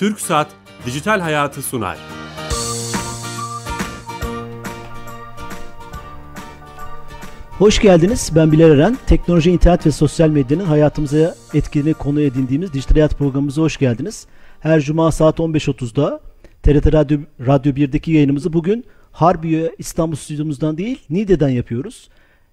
Türk Saat Dijital Hayatı sunar. Hoş geldiniz. Ben Bilal Eren. Teknoloji, internet ve sosyal medyanın hayatımıza etkilini konu edindiğimiz Dijital Hayat programımıza hoş geldiniz. Her cuma saat 15.30'da TRT Radyo, Radyo 1'deki yayınımızı bugün Harbiye İstanbul stüdyomuzdan değil Niğde'den yapıyoruz.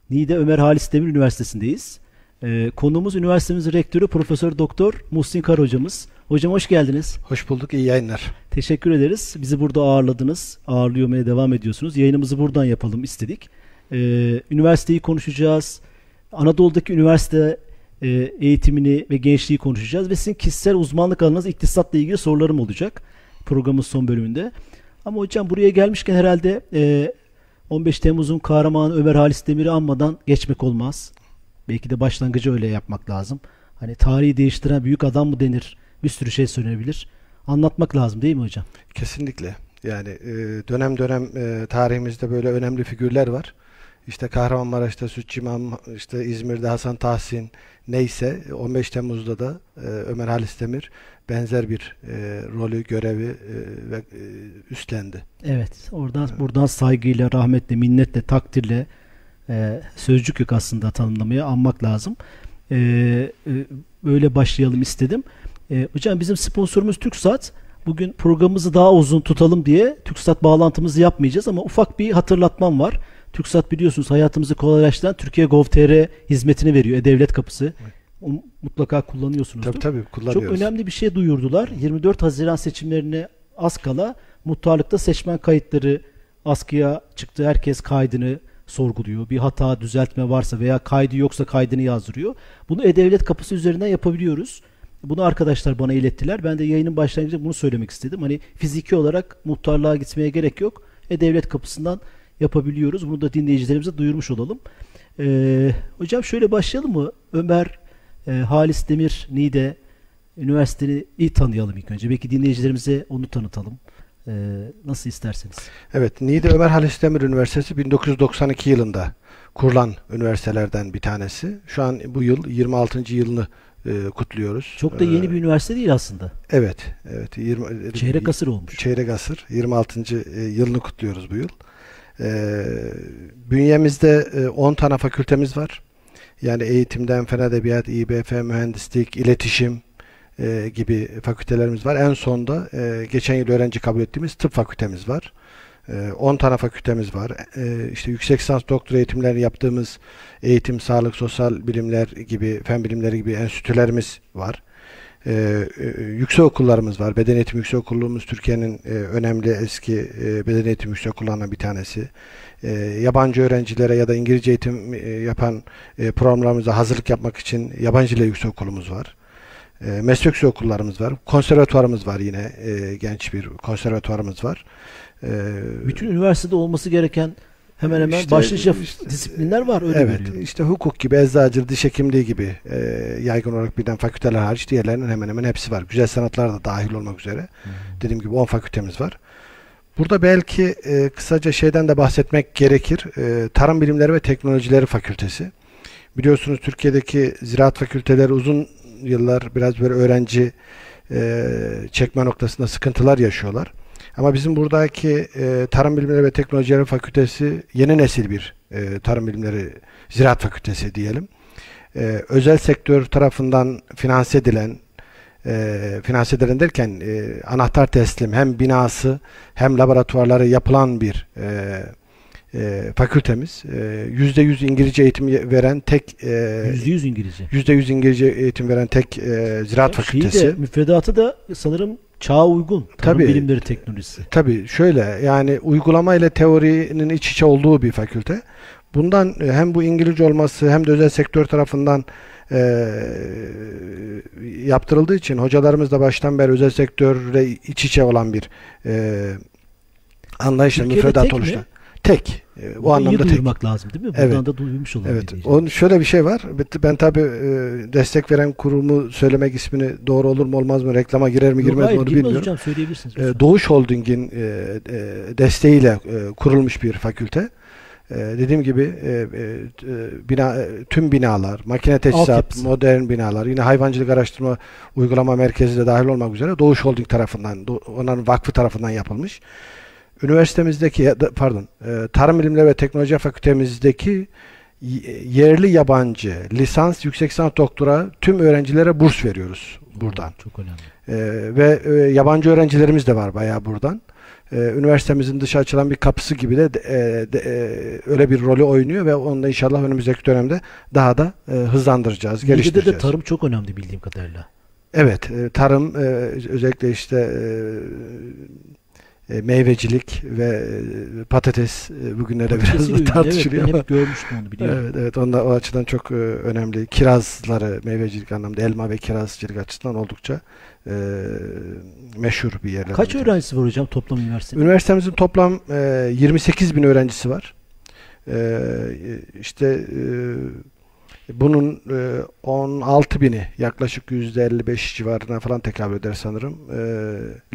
Niğde Ömer Halis Demir Üniversitesi'ndeyiz. Ee, konuğumuz üniversitemizin rektörü Profesör Doktor Muhsin Kar hocamız. Hocam hoş geldiniz. Hoş bulduk. iyi yayınlar. Teşekkür ederiz. Bizi burada ağırladınız. Ağırlıyomaya devam ediyorsunuz. Yayınımızı buradan yapalım istedik. Ee, üniversiteyi konuşacağız. Anadolu'daki üniversite e, eğitimini ve gençliği konuşacağız ve sizin kişisel uzmanlık alanınız iktisatla ilgili sorularım olacak programın son bölümünde. Ama hocam buraya gelmişken herhalde e, 15 Temmuz'un kahramanı Ömer Halis Demir'i anmadan geçmek olmaz. Belki de başlangıcı öyle yapmak lazım. Hani tarihi değiştiren büyük adam mı denir? Bir sürü şey söylenebilir. Anlatmak lazım değil mi hocam? Kesinlikle. Yani e, dönem dönem e, tarihimizde böyle önemli figürler var. İşte Kahramanmaraş'ta Sütçü İmam, işte İzmir'de Hasan Tahsin neyse 15 Temmuz'da da e, Ömer Halis Demir benzer bir e, rolü, görevi e, ve e, üstlendi. Evet. Oradan evet. buradan saygıyla, rahmetle, minnetle, takdirle e, sözcük yok aslında tanımlamaya anmak lazım. E, e, böyle başlayalım istedim. E, hocam bizim sponsorumuz TürkSat. Bugün programımızı daha uzun tutalım diye TürkSat bağlantımızı yapmayacağız ama ufak bir hatırlatmam var. TürkSat biliyorsunuz hayatımızı kolaylaştıran Türkiye Gov.tr hizmetini veriyor. E-Devlet kapısı. Evet. Mutlaka kullanıyorsunuz. Tabii tabii kullanıyoruz. Çok önemli bir şey duyurdular. 24 Haziran seçimlerine az kala muhtarlıkta seçmen kayıtları askıya çıktı. Herkes kaydını sorguluyor. Bir hata, düzeltme varsa veya kaydı yoksa kaydını yazdırıyor. Bunu E-Devlet kapısı üzerinden yapabiliyoruz. Bunu arkadaşlar bana ilettiler. Ben de yayının başlangıcında bunu söylemek istedim. Hani fiziki olarak muhtarlığa gitmeye gerek yok. E-Devlet kapısından yapabiliyoruz. Bunu da dinleyicilerimize duyurmuş olalım. Ee, hocam şöyle başlayalım mı? Ömer e, Halis Demir Niğde Üniversiteni tanıyalım ilk önce. Belki dinleyicilerimize onu tanıtalım. Ee, nasıl isterseniz. Evet, Niğde Ömer Halis Demir Üniversitesi 1992 yılında kurulan üniversitelerden bir tanesi. Şu an bu yıl 26. yılını e, kutluyoruz. Çok da yeni ee, bir üniversite değil aslında. Evet, evet. 20, çeyrek asır olmuş. Çeyrek asır. 26. E, yılını kutluyoruz bu yıl. E, bünyemizde e, 10 tane fakültemiz var. Yani eğitimden fen edebiyat, İBF, mühendislik, iletişim e, gibi fakültelerimiz var. En sonda e, geçen yıl öğrenci kabul ettiğimiz tıp fakültemiz var. 10 e, tane fakültemiz var. E, işte yüksek lisans doktora eğitimleri yaptığımız eğitim, sağlık, sosyal bilimler gibi, fen bilimleri gibi enstitülerimiz var. Ee, yüksek okullarımız var. Beden eğitim yüksek okulumuz Türkiye'nin e, önemli eski e, beden eğitim yüksek okullarından bir tanesi. E, yabancı öğrencilere ya da İngilizce eğitim e, yapan e, programlarımıza hazırlık yapmak için yabancı dil yüksek okulumuz var. E, meslek yüksek okullarımız var. Konservatuvarımız var yine. E, genç bir konservatuvarımız var. E, Bütün üniversitede olması gereken hemen hemen işte, başlıca işte, disiplinler var öyle Evet. Veriyor. işte hukuk gibi, eczacılık, diş hekimliği gibi e, yaygın olarak birden fakülteler hariç diğerlerinin hemen hemen hepsi var. Güzel sanatlar da dahil olmak üzere. Hmm. Dediğim gibi 10 fakültemiz var. Burada belki e, kısaca şeyden de bahsetmek gerekir. E, Tarım Bilimleri ve Teknolojileri Fakültesi. Biliyorsunuz Türkiye'deki ziraat fakülteleri uzun yıllar biraz böyle öğrenci e, çekme noktasında sıkıntılar yaşıyorlar. Ama bizim buradaki e, Tarım Bilimleri ve Teknolojileri Fakültesi yeni nesil bir e, Tarım Bilimleri Ziraat Fakültesi diyelim. E, özel sektör tarafından finanse edilen e, finanse edilen derken e, anahtar teslim hem binası hem laboratuvarları yapılan bir e, e, fakültemiz. Yüzde yüz İngilizce eğitim veren tek yüzde yüz İngilizce. Yüzde yüz İngilizce eğitim veren tek e, ziraat Şeyi fakültesi. De, müfredatı da sanırım çağa uygun. Tarım tabii, bilimleri teknolojisi. Tabii şöyle yani uygulama ile teorinin iç içe olduğu bir fakülte. Bundan e, hem bu İngilizce olması hem de özel sektör tarafından e, yaptırıldığı için hocalarımız da baştan beri özel sektörle iç içe olan bir e, anlayışla müfredat oluştu. Tek. E, o anlamda tek. duyurmak lazım değil mi? Buradan evet. da duymuş olalım. Evet. Onun şöyle bir şey var. Ben tabi e, destek veren kurumu söylemek ismini doğru olur mu olmaz mı? Reklama girer mi girmez mi onu bilmiyorum. Hocam, söyleyebilirsiniz. E, Doğuş Holding'in e, e, desteğiyle e, kurulmuş bir fakülte. E, dediğim gibi e, e, e, bina, e, tüm binalar, makine teçhizat, modern binalar, yine hayvancılık araştırma uygulama merkezi de dahil olmak üzere Doğuş Holding tarafından, onların vakfı tarafından yapılmış. Üniversitemizdeki, pardon, e, Tarım Bilimleri ve Teknoloji Fakültemizdeki yerli yabancı lisans, yüksek lisans doktora tüm öğrencilere burs veriyoruz buradan. Çok önemli. Ee, ve e, yabancı öğrencilerimiz de var bayağı buradan. Ee, üniversitemizin dışa açılan bir kapısı gibi de, e, de, e, öyle bir rolü oynuyor ve onu da inşallah önümüzdeki dönemde daha da e, hızlandıracağız, Niğde'de geliştireceğiz. de tarım çok önemli bildiğim kadarıyla. Evet, e, tarım e, özellikle işte e, e, meyvecilik ve e, patates e, bugünlerde biraz da tartışılıyor Evet, ben hep görmüştüm onu biliyorum. Evet, evet. Onda, o açıdan çok e, önemli. Kirazları meyvecilik anlamda elma ve kirazcılık açısından oldukça e, meşhur bir yerler. Kaç öğrencisi var hocam toplam üniversitenin? Üniversitemizin toplam e, 28 bin öğrencisi var. E, işte e, bunun e, 16 bini yaklaşık %55 civarına falan tekabül eder sanırım. E,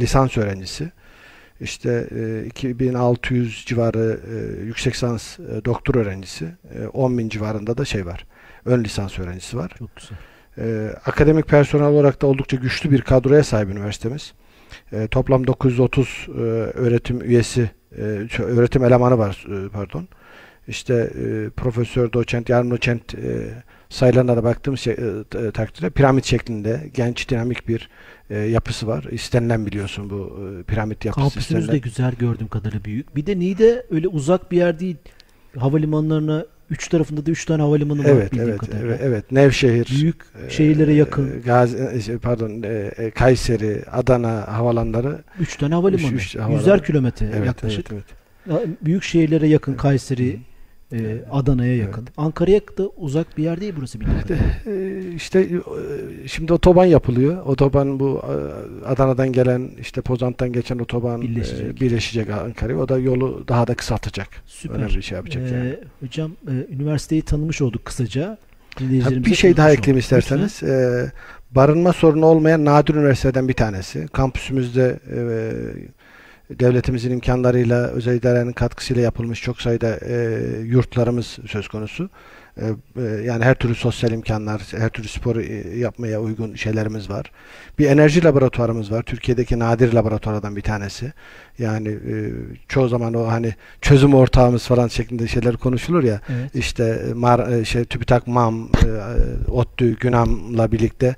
lisans öğrencisi. İşte e, 2600 civarı e, yüksek lisans e, doktor öğrencisi. E, 10 bin civarında da şey var. Ön lisans öğrencisi var. Çok güzel. Akademik personel olarak da oldukça güçlü bir kadroya sahip üniversitemiz. Toplam 930 e, öğretim üyesi, e, öğretim elemanı var e, pardon. İşte e, profesör, doçent, yarım doçent e, sayılarına da baktığımız şey, e, t- takdirde piramit şeklinde genç, dinamik bir e, yapısı var. İstenilen biliyorsun bu e, piramit yapısı. Kampüsünüz de istenilen. güzel gördüğüm kadarıyla büyük. Bir de Niğde öyle uzak bir yer değil. Havalimanlarına üç tarafında da üç tane havalimanı var Evet, bildiğim evet, kadarıyla. evet, evet. Nevşehir, Büyük e, şehirlere yakın e, Gazi, e, şey, pardon, e, e, Kayseri, Adana havalanları üç tane havalimanı. üç- üç havalimanı. Yüzer kilometre Evet, yaklaşık. evet, evet. Büyük şehirlere yakın Kayseri, e, Adana'ya Evet. yakın. Ankara'ya da uzak bir yer değil burası bildiğim kadarıyla. Ee, işte e, şimdi otoban yapılıyor. Otoban bu e, Adana'dan gelen işte Pozant'tan geçen otoban Birleşecek. birleşecek, Ankara'ya. O da yolu daha da kısaltacak. Süper. Önemli bir şey yapacak Ee, yani. Hocam e, üniversiteyi tanımış olduk kısaca. Bir şey daha ekleyeyim isterseniz. Ee, barınma sorunu olmayan nadir üniversiteden bir tanesi. Kampüsümüzde e, devletimizin imkanlarıyla, özel idarenin katkısıyla yapılmış çok sayıda e, yurtlarımız söz konusu. E, e, yani her türlü sosyal imkanlar, her türlü spor e, yapmaya uygun şeylerimiz var. Bir enerji laboratuvarımız var. Türkiye'deki nadir laboratuvarlardan bir tanesi. Yani e, çoğu zaman o hani çözüm ortağımız falan şeklinde şeyler konuşulur ya. Evet. İşte Mar, şey, TÜBİTAK, MAM, ODTÜ, GÜNAM'la birlikte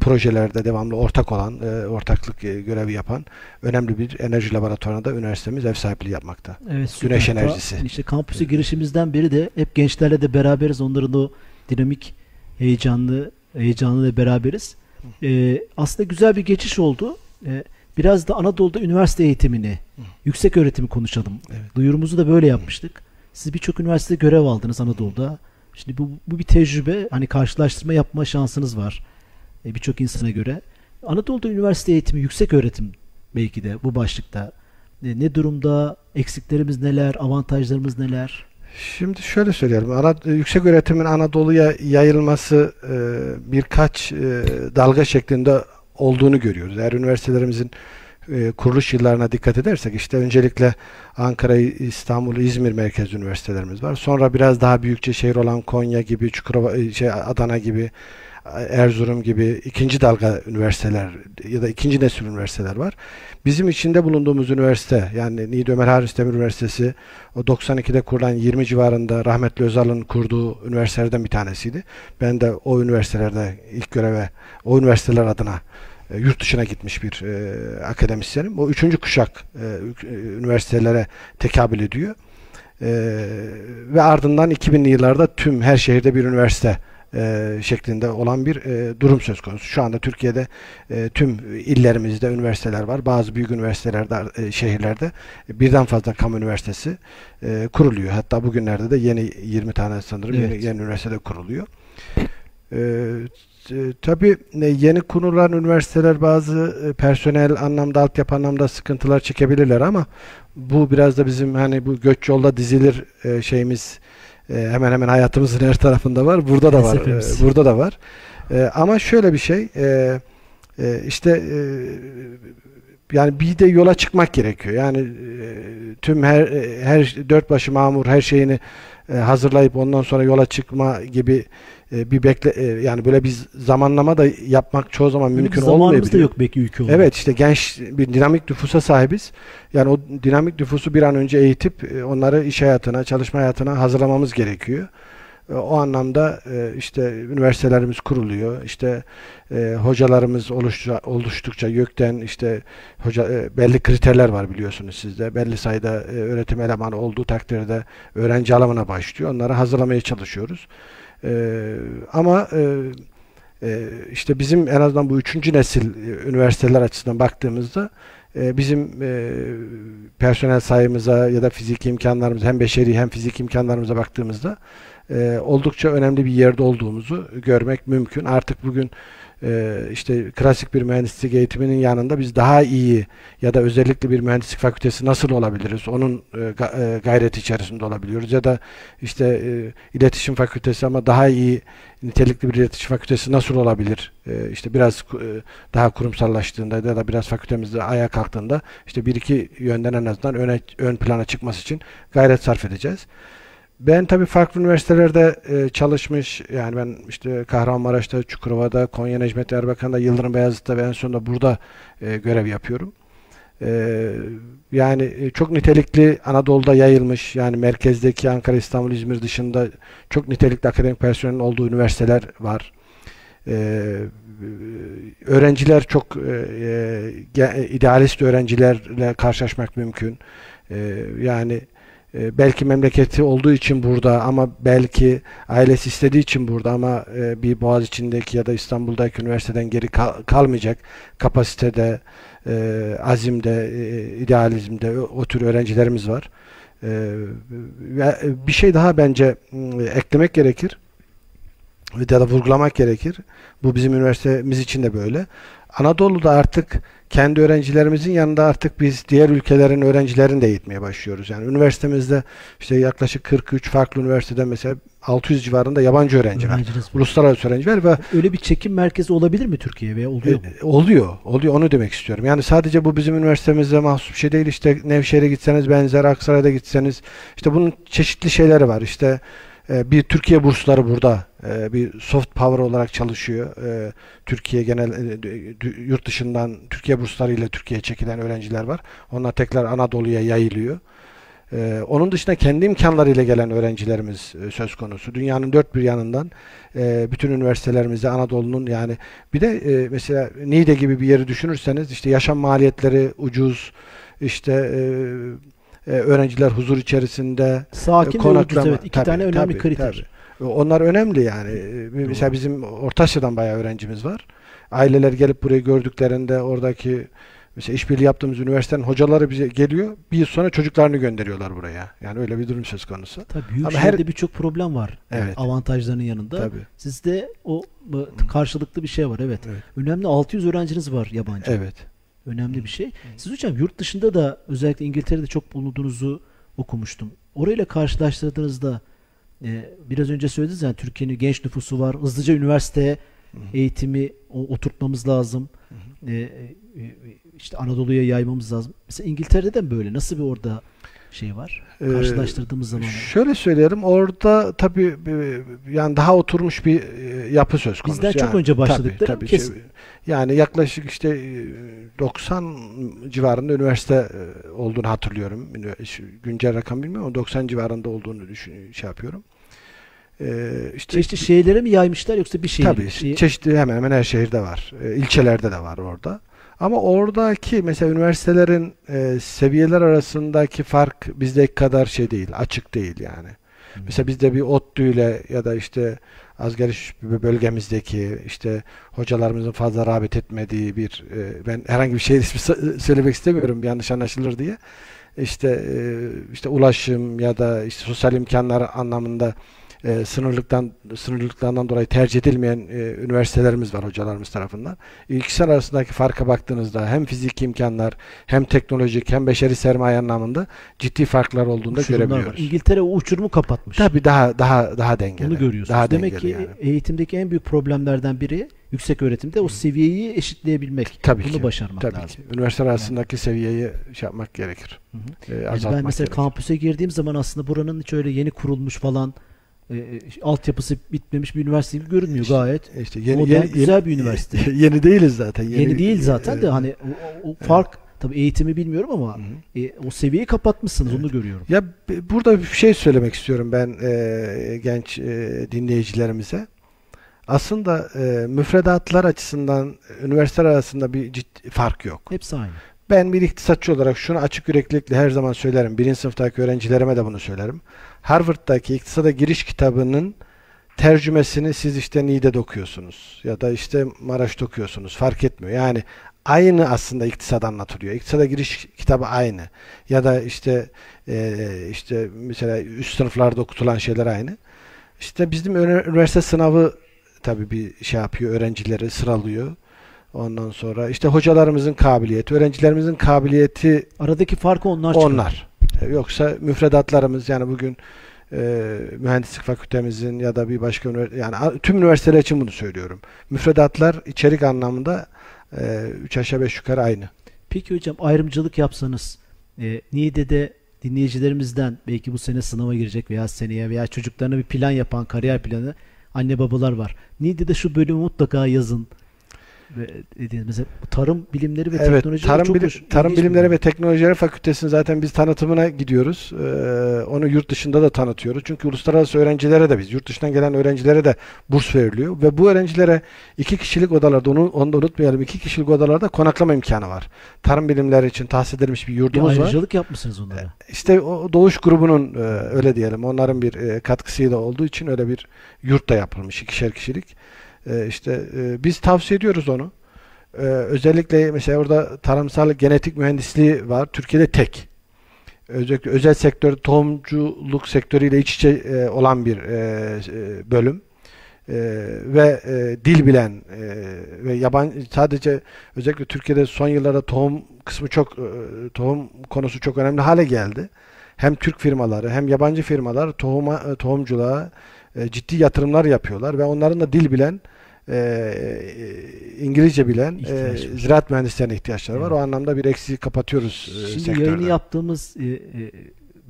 projelerde devamlı ortak olan, ortaklık görevi yapan önemli bir enerji laboratuvarına da üniversitemiz ev sahipliği yapmakta. Evet, süper. Güneş enerjisi. İşte kampüse girişimizden beri de hep gençlerle de beraberiz. Onların o dinamik, heyecanlı, heyecanlı da beraberiz. Ee, aslında güzel bir geçiş oldu. Ee, biraz da Anadolu'da üniversite eğitimini, yüksek öğretimi konuşalım. Evet. Duyurumuzu da böyle yapmıştık. Siz birçok üniversitede görev aldınız Anadolu'da. Şimdi bu, bu bir tecrübe. Hani karşılaştırma yapma şansınız var. Ee, birçok insana göre. Anadolu'da üniversite eğitimi, yüksek öğretim belki de bu başlıkta. E, ne durumda? Eksiklerimiz neler? Avantajlarımız neler? Şimdi şöyle söyleyelim. Ana, yüksek öğretimin Anadolu'ya yayılması e, birkaç e, dalga şeklinde olduğunu görüyoruz. Eğer üniversitelerimizin e, kuruluş yıllarına dikkat edersek işte öncelikle Ankara, İstanbul, İzmir merkez üniversitelerimiz var. Sonra biraz daha büyükçe şehir olan Konya gibi, Çukurova, e, şey Adana gibi, Erzurum gibi ikinci dalga üniversiteler ya da ikinci nesil üniversiteler var. Bizim içinde bulunduğumuz üniversite yani Niğde Ömer Haris Demir Üniversitesi o 92'de kurulan 20 civarında rahmetli Özal'ın kurduğu üniversitelerden bir tanesiydi. Ben de o üniversitelerde ilk göreve o üniversiteler adına e, yurt dışına gitmiş bir e, akademisyenim. O üçüncü kuşak e, e, üniversitelere tekabül ediyor. E, ve ardından 2000'li yıllarda tüm her şehirde bir üniversite e, şeklinde olan bir e, durum söz konusu. Şu anda Türkiye'de e, tüm illerimizde üniversiteler var. Bazı büyük üniversitelerde, e, şehirlerde birden fazla kamu üniversitesi e, kuruluyor. Hatta bugünlerde de yeni 20 tane sanırım Evet. yeni, yeni üniversitede kuruluyor. E, tabii e, yeni kurulan üniversiteler bazı e, personel anlamda, altyapı anlamda sıkıntılar çekebilirler ama bu biraz da bizim hani bu göç yolda dizilir e, şeyimiz hemen hemen hayatımızın her tarafında var. Burada da var. Felsefemiz. e, burada da var. E, ama şöyle bir şey, e, E, işte yani bir de yola çıkmak gerekiyor. Yani tüm her her dört başı mamur her şeyini hazırlayıp ondan sonra yola çıkma gibi bir bekle e, yani böyle bir zamanlama da yapmak çoğu zaman mümkün zamanımız olmayabiliyor. da yok belki ülke olarak. Evet işte genç bir dinamik nüfusa sahibiz. Yani o dinamik nüfusu bir an önce eğitip e, onları iş hayatına, çalışma hayatına hazırlamamız gerekiyor. E, O anlamda işte üniversitelerimiz kuruluyor. İşte hocalarımız oluştukça, YÖK'ten işte hoca belli kriterler var biliyorsunuz sizde. Belli sayıda öğretim elemanı olduğu takdirde öğrenci alımına başlıyor. Onları hazırlamaya çalışıyoruz. E, ama e, işte bizim en azından bu üçüncü nesil e, üniversiteler açısından baktığımızda e, bizim e, personel sayımıza ya da fiziki imkanlarımıza hem beşeri hem fizik imkanlarımıza baktığımızda e, oldukça önemli bir yerde olduğumuzu görmek mümkün. Artık bugün e, işte klasik bir mühendislik eğitiminin yanında biz daha iyi ya da özellikle bir mühendislik fakültesi nasıl olabiliriz? Onun e, e, gayreti içerisinde olabiliyoruz ya da işte e, iletişim fakültesi ama daha iyi nitelikli bir iletişim fakültesi nasıl olabilir? E, işte biraz e, daha kurumsallaştığında ya da biraz fakültemizde ayağa kalktığında işte bir iki yönden en azından öne, ön plana çıkması için gayret sarf edeceğiz. Ben tabii farklı üniversitelerde e, çalışmış, yani ben işte Kahramanmaraş'ta, Çukurova'da, Konya Necmettin Erbakan'da, Yıldırım Beyazıt'ta ve en sonunda burada e, görev yapıyorum. E, yani e, çok nitelikli Anadolu'da yayılmış, yani merkezdeki Ankara, İstanbul, İzmir dışında çok nitelikli akademik personelin olduğu üniversiteler var. E, öğrenciler çok e, e, idealist öğrencilerle karşılaşmak mümkün. E, yani e, belki memleketi olduğu için burada ama belki ailesi istediği için burada ama e, bir Boğaziçi'ndeki ya da İstanbul'daki üniversiteden geri kal- kalmayacak kapasitede, e, azimde, e, idealizmde o, tür öğrencilerimiz var. Bir şey daha bence m, eklemek gerekir ya da vurgulamak gerekir. Bu bizim üniversitemiz için de böyle. Anadolu'da artık kendi öğrencilerimizin yanında artık biz diğer ülkelerin öğrencilerini de eğitmeye başlıyoruz. Yani üniversitemizde işte yaklaşık 43 farklı üniversiteden mesela 600 civarında yabancı öğrenci var. Uluslararası öğrenci var ve Öyle bir çekim merkezi olabilir mi Türkiye veya oluyor mu? e, oluyor. Oluyor. Onu demek istiyorum. Yani sadece bu bizim üniversitemizde mahsus bir şey değil. İşte Nevşehir'e gitseniz benzer, Aksaray'da gitseniz işte bunun çeşitli şeyleri var. İşte bir Türkiye bursları burada e, bir soft power olarak çalışıyor. E, Türkiye genel e, yurt dışından Türkiye burslarıyla Türkiye'ye çekilen öğrenciler var. Onlar tekrar Anadolu'ya yayılıyor. Ee, onun dışında kendi imkanlarıyla gelen öğrencilerimiz e, söz konusu. Dünyanın dört bir yanından bütün üniversitelerimizde Anadolu'nun yani bir de mesela Niğde gibi bir yeri düşünürseniz işte yaşam maliyetleri ucuz işte e, e, öğrenciler huzur içerisinde Sakin ve konaklama- evet. İki Tabii, tane önemli tabii, kriter. tabii. Onlar önemli yani. Ee, Mesela bizim Ortaçya'dan bayağı öğrencimiz var. Aileler gelip burayı gördüklerinde oradaki mesela işbirliği yaptığımız üniversitenin hocaları bize geliyor. Bir yıl sonra çocuklarını gönderiyorlar buraya. Yani öyle bir durum söz konusu. Tabii büyük Ama şehirde her- birçok problem var. Evet. Avantajlarının yanında. Tabii. Sizde o karşılıklı bir şey var evet. Evet. Önemli 600 öğrenciniz var yabancı. Evet. Önemli bir şey. Siz hocam yurt dışında da özellikle İngiltere'de çok bulunduğunuzu okumuştum. Orayla karşılaştırdığınızda e, biraz önce söylediniz yani Türkiye'nin genç nüfusu var. Hızlıca üniversiteye eğitimi oturtmamız lazım. E, e, e, işte Anadolu'ya yaymamız lazım. Mesela İngiltere'de de böyle? Nasıl bir orada şey var? Ee, Karşılaştırdığımız zaman. Şöyle söyleyelim orada tabii e, yani daha oturmuş bir e, yapı söz konusu. Bizden çok Yani, önce başladıkları tabii, tabii, kesin. şey- Yani yaklaşık işte e, 90 civarında üniversite e, olduğunu hatırlıyorum. Güncel rakam bilmiyorum ama 90 civarında olduğunu düşün, şey yapıyorum. E, işte Çeşitli şehirlere mi yaymışlar yoksa bir şehir? Tabii şey- çeşitli hemen hemen her şehirde var. E, ilçelerde de var orada. Ama oradaki mesela üniversitelerin e, seviyeler arasındaki fark bizdeki kadar şey değil, açık değil yani. Mesela bizde bir ODTÜ ile ya da işte az gelişmiş bir bölgemizdeki işte hocalarımızın fazla rağbet etmediği bir e, ben herhangi bir sö- söylemek istemiyorum yanlış anlaşılır diye. İşte e, işte ulaşım ya da işte sosyal imkanlar anlamında e, sınırlıktan sınırlılıklarından dolayı tercih edilmeyen e, üniversitelerimiz var hocalarımız tarafından. İkisi arasındaki farka baktığınızda hem fiziki imkanlar hem teknolojik hem beşeri sermaye anlamında ciddi farklar olduğunu da var. görebiliyoruz. İngiltere o uçurumu kapatmış. Tabii daha daha daha dengeli. Onu görüyorsunuz. Daha Demek ki yani. eğitimdeki en büyük problemlerden biri yüksek öğretimde o seviyeyi eşitleyebilmek. Tabii Bunu ki. başarmak Tabii lazım. ki. Üniversite arasındaki seviyeyi şey yapmak gerekir. Hı hı. E, Yani ben mesela gerekir. kampüse girdiğim zaman aslında buranın hiç öyle yeni kurulmuş falan e, e, altyapısı bitmemiş bir üniversite gibi görünmüyor İşte gayet. İşte yeni, modern, yeni, güzel yeni- bir üniversite. yeni değiliz zaten. Yeni, değil zaten de e, hani o, o fark tabii eğitimi bilmiyorum ama e, o seviyeyi kapatmışsınız onu görüyorum. Ya burada bir şey söylemek istiyorum ben e, genç e, dinleyicilerimize. Aslında e, müfredatlar açısından üniversiteler arasında bir ciddi fark yok. Hepsi aynı. Ben bir iktisatçı olarak şunu açık yüreklilikle her zaman söylerim. Birinci sınıftaki öğrencilerime de bunu söylerim. Harvard'daki iktisada giriş kitabının tercümesini siz işte Niğde'de okuyorsunuz ya da işte Maraş'ta okuyorsunuz. Fark etmiyor. Yani aynı aslında iktisat anlatılıyor. İktisada giriş kitabı aynı. Ya da işte e, işte mesela üst sınıflarda okutulan şeyler aynı. İşte bizim üniversite sınavı tabii bir şey yapıyor. Öğrencileri sıralıyor. Ondan sonra işte hocalarımızın kabiliyeti, öğrencilerimizin kabiliyeti Aradaki farkı onlar çıkarıyor. onlar. E, Yoksa müfredatlarımız yani bugün e, mühendislik fakültemizin ya da bir başka yani tüm üniversiteler için bunu söylüyorum. Müfredatlar içerik anlamında e, üç aşağı beş yukarı aynı. Peki hocam ayrımcılık yapsanız e, Niğde'de dinleyicilerimizden belki bu sene sınava girecek veya seneye veya çocuklarına bir plan yapan kariyer planı anne babalar var. Niğde'de şu bölümü mutlaka yazın. Dediğiniz mesela tarım bilimleri ve evet, teknoloji tarım, çok hoş, tarım bir bilimleri ve teknolojileri fakültesinin zaten biz tanıtımına gidiyoruz. Ee, onu yurt dışında da tanıtıyoruz. Çünkü uluslararası öğrencilere de biz, yurt dışından gelen öğrencilere de burs veriliyor. Ve bu öğrencilere iki kişilik odalarda, onu, onu da unutmayalım, iki kişilik odalarda konaklama imkanı var. Tarım bilimleri için tahsis edilmiş bir bir yurdumuz var. ayrıcalık yapmışsınız onlara. İşte o Doğuş grubunun e, öyle diyelim onların bir e, katkısıyla olduğu için öyle bir yurt da yapılmış ikişer kişilik. E, işte biz tavsiye ediyoruz onu. E, özellikle mesela orada tarımsal genetik mühendisliği var. Türkiye'de tek. Özellikle özel sektör, tohumculuk sektörüyle iç içe e, olan bir e, e, bölüm. E, ve e, dil bilen e, ve yabancı sadece özellikle Türkiye'de son yıllarda tohum kısmı çok e, tohum konusu çok önemli hale geldi. Hem Türk firmaları hem yabancı firmalar tohuma tohumculuğa e, ciddi yatırımlar yapıyorlar ve onların da dil bilen e, e, İngilizce bilen e, İhtiyaç var. ziraat mühendislerine ihtiyaçları var. Evet. O anlamda bir eksiği kapatıyoruz e, Şimdi sektörde. yayını yaptığımız e, e,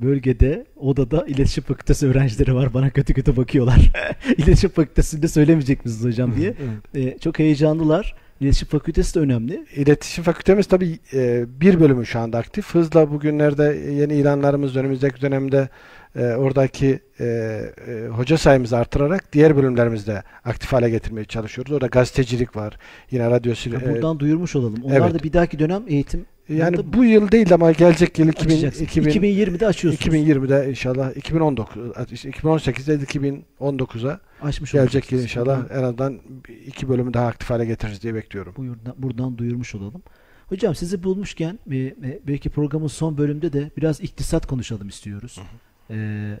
bölgede odada iletişim fakültesi öğrencileri var. Bana kötü kötü bakıyorlar. iletişim fakültesinde söylemeyecek misiniz hocam diye. E, çok heyecanlılar. İletişim fakültesi de önemli. İletişim fakültemiz tabii e, bir bölümü şu anda aktif. Hızla bugünlerde yeni ilanlarımız önümüzdeki dönemde e, oradaki e, e, hoca sayımızı artırarak diğer bölümlerimizde aktif hale getirmeye çalışıyoruz. Orada gazetecilik var. Yine radyo e, Buradan duyurmuş olalım. Onlar evet. da bir dahaki dönem eğitim yani bu yıl değil ama gelecek yıl 2000, açacaksınız. 2000 2020'de açıyorsunuz. 2020'de inşallah 2019 işte 2018'de 2019'a Açmış gelecek yıl inşallah Buradan- en azından iki bölümü daha aktif hale getiririz diye bekliyorum. Buyurdan, buradan duyurmuş olalım. Hocam sizi bulmuşken e, e, belki programın son bölümde de biraz iktisat konuşalım istiyoruz. Ee, e,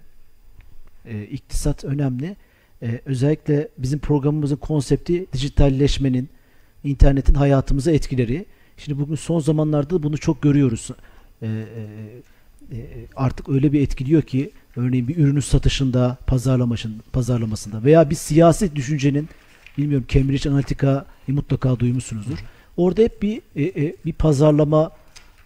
iktisat önemli. Ee, özellikle bizim programımızın konsepti dijitalleşmenin, internetin hayatımıza etkileri. Şimdi bugün son zamanlarda da bunu çok görüyoruz. Ee, e, e, artık öyle bir etkiliyor ki örneğin bir ürünün satışında, pazarlamasın, pazarlamasında veya bir siyasi düşüncenin bilmiyorum Cambridge Analytica'yı mutlaka duymuşsunuzdur. Orada hep bir e, e, bir pazarlama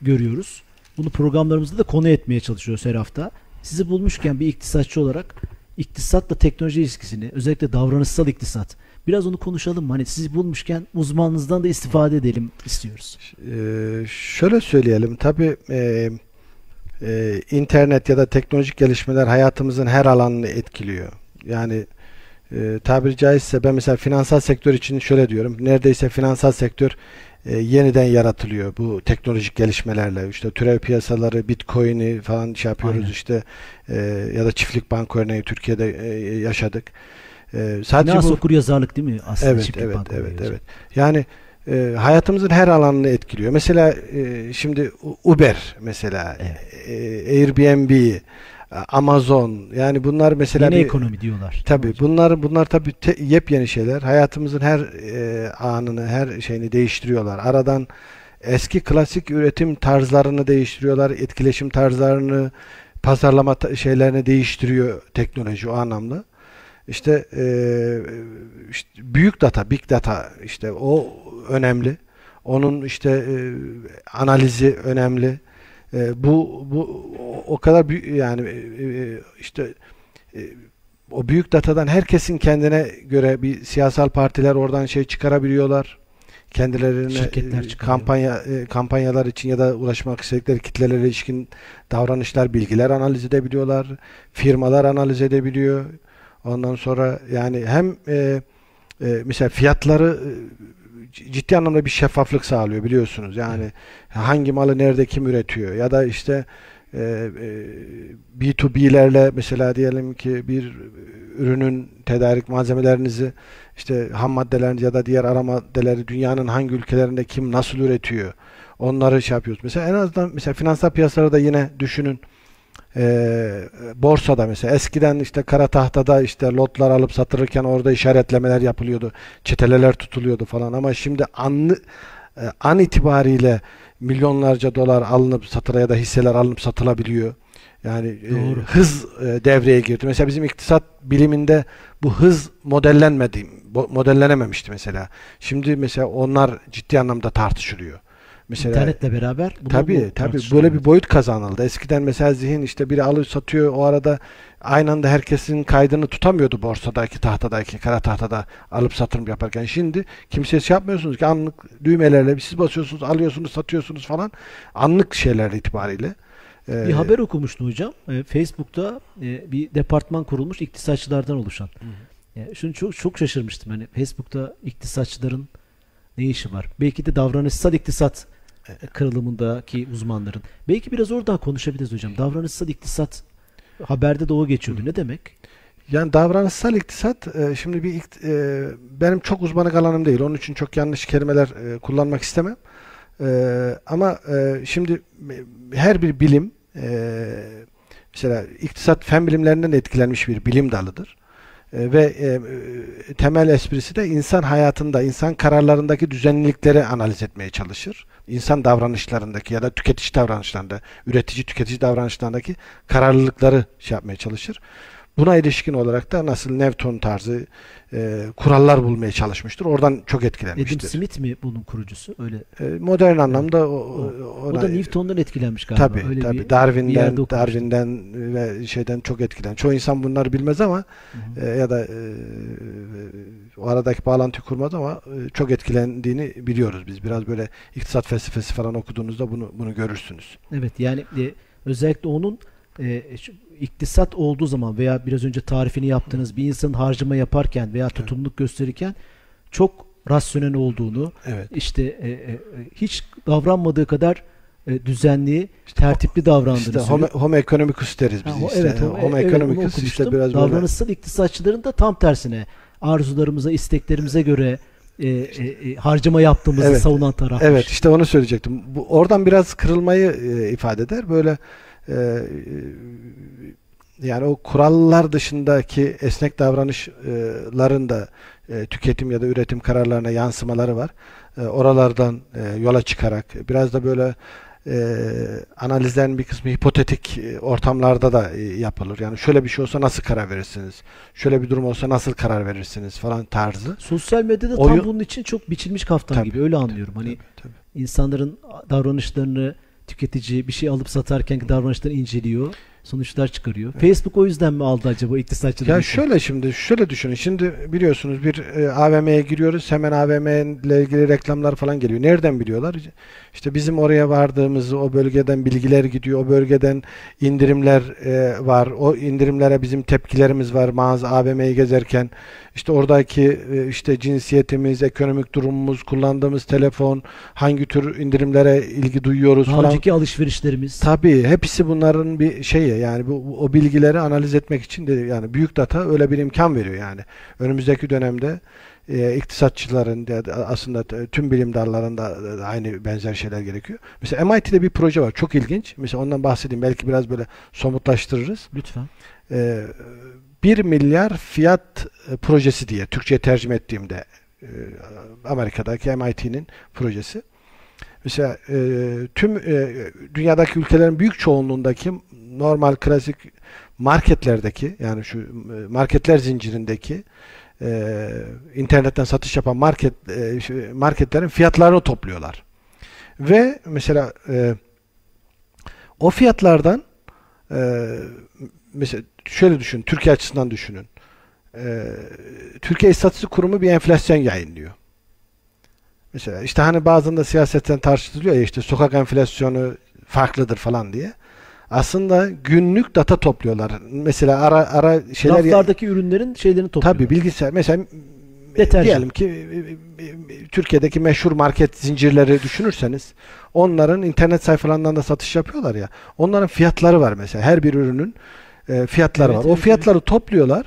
görüyoruz. Bunu programlarımızda da konu etmeye çalışıyoruz her hafta. Sizi bulmuşken bir iktisatçı olarak iktisatla teknoloji ilişkisini, özellikle davranışsal iktisat. Biraz onu konuşalım mı? Hani sizi bulmuşken uzmanınızdan da istifade edelim istiyoruz. Ee, şöyle söyleyelim tabii e, e, internet ya da teknolojik gelişmeler hayatımızın her alanını etkiliyor. Yani e, tabiri caizse ben mesela finansal sektör için şöyle diyorum. Neredeyse finansal sektör e, yeniden yaratılıyor bu teknolojik gelişmelerle. İşte türev piyasaları, bitcoin'i falan şey yapıyoruz Aynen. işte e, ya da çiftlik banka örneği Türkiye'de e, yaşadık. E, sadece Finans bu okur yazarlık değil mi aslında? Evet, Çiftlik evet, banka evet, oluyor evet. Yani e, hayatımızın her alanını etkiliyor. Mesela e, şimdi Uber mesela, Evet. e, Airbnb, Amazon yani bunlar mesela Yeni bir, ekonomi diyorlar. Tabii bunlar bunlar tabii te, yepyeni şeyler. Hayatımızın her e, anını, her şeyini değiştiriyorlar. Aradan eski klasik üretim tarzlarını değiştiriyorlar, etkileşim tarzlarını, pazarlama ta- şeylerini değiştiriyor teknoloji o anlamda. İşte, e, işte büyük data, big data işte o önemli. Onun işte e, analizi önemli. E, bu bu o kadar büyük yani e, e, işte e, o büyük datadan herkesin kendine göre bir siyasal partiler oradan şey çıkarabiliyorlar. Kendilerine Şirketler e, çıkarıyor. kampanya e, kampanyalar için ya da ulaşmak istedikleri kitlelere ilişkin davranışlar, bilgiler analiz edebiliyorlar. Firmalar analiz edebiliyor. Ondan sonra yani hem e, e, mesela fiyatları e, ciddi anlamda bir şeffaflık sağlıyor biliyorsunuz. Yani hangi malı nerede kim üretiyor ya da işte e, e, B2B'lerle mesela diyelim ki bir ürünün tedarik malzemelerinizi işte ham maddelerinizi ya da diğer ara maddeleri dünyanın hangi ülkelerinde kim nasıl üretiyor onları şey yapıyoruz. Mesela en azından mesela finansal piyasalarda yine düşünün e, borsada mesela eskiden işte kara tahtada işte lotlar alıp satılırken orada işaretlemeler yapılıyordu. Çeteleler tutuluyordu falan ama şimdi anlı, e, an itibariyle milyonlarca dolar alınıp satıla ya da hisseler alınıp satılabiliyor. Yani e, hız e, devreye girdi. Mesela bizim iktisat biliminde bu hız modellenmedi, modellenememişti mesela. Şimdi mesela onlar ciddi anlamda tartışılıyor. Mesela İnternetle beraber Tabii tabii böyle bir boyut kazanıldı. Eskiden mesela zihin işte biri alıyor satıyor o arada aynı anda herkesin kaydını tutamıyordu borsadaki tahtadaki kara tahtada alıp satım yaparken. Şimdi kimseye şey yapmıyorsunuz ki anlık düğmelerle siz basıyorsunuz alıyorsunuz satıyorsunuz falan anlık şeyler itibariyle. Bir Ee, haber okumuştum hocam. E, Facebook'ta e, bir departman kurulmuş iktisatçılardan oluşan. E, şunu çok çok şaşırmıştım. Hani Facebook'ta iktisatçıların ne işi var? Belki de davranışsal iktisat kırılımındaki uzmanların. Belki biraz oradan konuşabiliriz hocam. Davranışsal iktisat haberde de o geçiyordu. Ne demek? Yani davranışsal iktisat e, şimdi bir e, benim çok uzmanlık alanım değil. Onun için çok yanlış kelimeler e, kullanmak istemem. E, ama e, şimdi e, her bir bilim e, mesela iktisat fen bilimlerinden etkilenmiş bir bilim dalıdır. E, ve e, temel esprisi de insan hayatında, insan kararlarındaki düzenlilikleri analiz etmeye çalışır. İnsan davranışlarındaki ya da tüketici davranışlarında, üretici tüketici davranışlarındaki kararlılıkları şey yapmaya çalışır. Buna ilişkin olarak da nasıl Newton tarzı e, kurallar bulmaya çalışmıştır. Oradan çok Adam etkilenmiştir. Smith mi bunun kurucusu? Öyle. E, modern anlamda o, O, o- o ona- da Newton'dan etkilenmiş galiba. Tabii Öyle tabii bir, bir Darwin'den okumuştum. Darwin'den ve şeyden çok etkilen. Çoğu insan bunları bilmez ama Hı hı. e, ya da e, o aradaki bağlantıyı kurmaz ama e, çok etkilendiğini biliyoruz biz. Biraz böyle iktisat felsefesi falan okuduğunuzda bunu bunu görürsünüz. Evet yani e, özellikle onun e, şu iktisat olduğu zaman veya biraz önce tarifini yaptığınız bir insanın harcama yaparken veya tutumluluk gösterirken çok rasyonel olduğunu Evet. işte e, e, hiç davranmadığı kadar e, düzenli, tertipli davrandığını İşte söylüyor. homo, homo economicus deriz biz Ha, işte. evet, o- homo evet, economicus işte biraz böyle Davranışsal iktisatçıların da tam tersine arzularımıza, isteklerimize göre e, e, e, harcama yaptığımızı Evet. savunan taraf. Evet işte onu söyleyecektim. Bu, oradan biraz kırılmayı e, ifade eder. Böyle e, e, yani o kurallar dışındaki esnek davranışların da e, tüketim ya da üretim kararlarına yansımaları var. E, oralardan e, yola çıkarak biraz da böyle e, analizlerin bir kısmı hipotetik e, ortamlarda da e, yapılır. Yani şöyle bir şey olsa nasıl karar verirsiniz? Şöyle bir durum olsa nasıl karar verirsiniz falan tarzı. Sosyal medyada tam Oyun- bunun için çok biçilmiş kaftan Tabii, gibi öyle anlıyorum. Hani Tabii, tabii. insanların davranışlarını tüketici bir şey alıp satarken davranışlarını inceliyor. Sonuçlar çıkarıyor. Facebook o yüzden mi aldı acaba iktisatçıları? Ya şöyle şimdi şöyle düşünün. Şimdi biliyorsunuz bir e, AVM'ye giriyoruz. Hemen AVM ile ilgili reklamlar falan geliyor. Nereden biliyorlar? İşte bizim oraya vardığımızı o bölgeden bilgiler gidiyor. O bölgeden indirimler e, var. O indirimlere bizim tepkilerimiz var. Mağaza AVM'yi gezerken işte oradaki e, işte cinsiyetimiz, ekonomik durumumuz, kullandığımız telefon, hangi tür indirimlere ilgi duyuyoruz Daha falan. önceki alışverişlerimiz. Tabii hepsi bunların bir şeyi yani bu o bilgileri analiz etmek için de yani büyük data öyle bir imkan veriyor yani. Önümüzdeki dönemde e, iktisatçıların da aslında t- tüm bilim dallarında da aynı benzer şeyler gerekiyor. Mesela MIT'de bir proje var. Çok ilginç. Mesela ondan bahsedeyim. Belki biraz böyle somutlaştırırız. Lütfen. E, 1 milyar fiyat e, projesi diye Türkçe'ye tercüme ettiğimde e, Amerika'daki MIT'nin projesi. Mesela e, tüm e, dünyadaki ülkelerin büyük çoğunluğundaki normal klasik marketlerdeki yani şu e, marketler zincirindeki e, internetten satış yapan market e, marketlerin fiyatlarını topluyorlar. Ve mesela e, o fiyatlardan e, mesela şöyle düşün, Türkiye açısından düşünün. E, Türkiye İstatistik Kurumu bir enflasyon yayınlıyor. Mesela işte hani bazen de siyasetten tartışılıyor ya işte sokak enflasyonu farklıdır falan diye. Aslında günlük data topluyorlar. Mesela ara ara şeyler Raflardaki ürünlerin şeylerini topluyor. Tabii bilgisayar mesela Deterjan. diyelim ki Türkiye'deki meşhur market zincirleri düşünürseniz onların internet sayfalarından da satış yapıyorlar ya. Onların fiyatları var mesela. Her bir ürünün e, fiyatları Evet, var. O evet, fiyatları topluyorlar.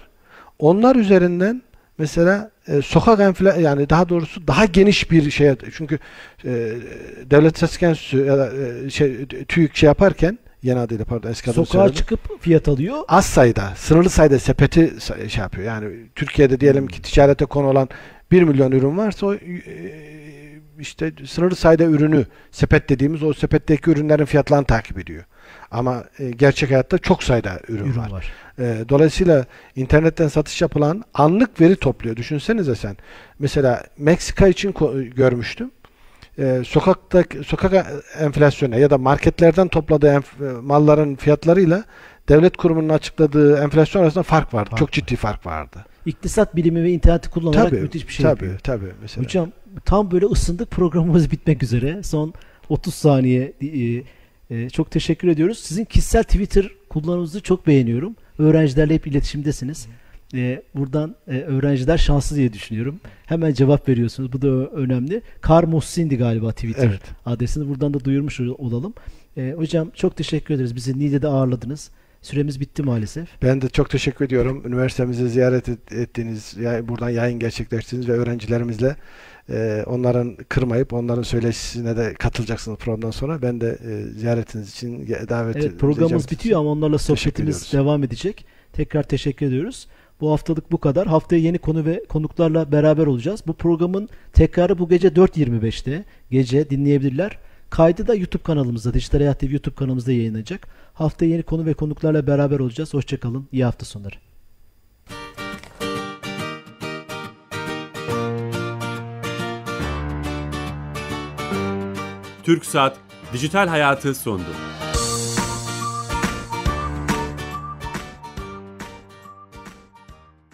Onlar üzerinden mesela e, sokak enfla yani daha doğrusu daha geniş bir şey çünkü e, devlet enstitüsü ya da e, şey TÜİK şey yaparken yeni adıyla pardon eski adını Sokağa çıkıp fiyat alıyor. az sayıda, sınırlı sayıda sepeti şey yapıyor. Yani Türkiye'de diyelim ki ticarete konu olan 1 milyon ürün varsa o e, işte sınırlı sayıda ürünü sepet dediğimiz o sepetteki ürünlerin fiyatlarını takip ediyor. Ama e, gerçek hayatta çok sayıda ürün, Ürün var. var. E, dolayısıyla internetten satış yapılan anlık veri topluyor. Düşünsenize sen. Mesela Meksika için görmüştüm. E, sokakta sokak enflasyonu ya da marketlerden topladığı enf- e, malların fiyatlarıyla devlet kurumunun açıkladığı enflasyon arasında fark vardı. Fark Çok var. ciddi fark vardı. İktisat bilimi ve interneti kullanarak tabii, müthiş bir şey tabii, yapıyor. tabii mesela. Hocam tam böyle ısındık programımız bitmek üzere. Son 30 saniye e, e, çok teşekkür ediyoruz. Sizin kişisel Twitter kullanımınızı çok beğeniyorum. Öğrencilerle hep iletişimdesiniz. E, buradan e, öğrenciler şanslı diye düşünüyorum. Hemen cevap veriyorsunuz. Bu da önemli. Kar Muhsin'di galiba Twitter Evet. adresini. Buradan da duyurmuş olalım. E, hocam çok teşekkür ederiz. Bizi Niğde'de ağırladınız. Süremiz bitti maalesef. Ben de çok teşekkür ediyorum. Üniversitemizi ziyaret et- ettiğiniz, ya- buradan yayın gerçekleştirdiniz ve öğrencilerimizle e, onların kırmayıp onların söyleşisine de katılacaksınız programdan sonra. Ben de e, ziyaretiniz için davet Evet programımız bitiyor ama onlarla sohbetimiz devam edecek. Tekrar teşekkür ediyoruz. Bu haftalık bu kadar. Haftaya yeni konu ve konuklarla beraber olacağız. Bu programın tekrarı bu gece 4.25'te gece dinleyebilirler. Kaydı da YouTube kanalımızda, Dijital Hayat TV YouTube kanalımızda yayınlanacak. Haftaya yeni konu ve konuklarla beraber olacağız. Hoşçakalın. İyi hafta sonları. Türksat Dijital Hayatı sundu.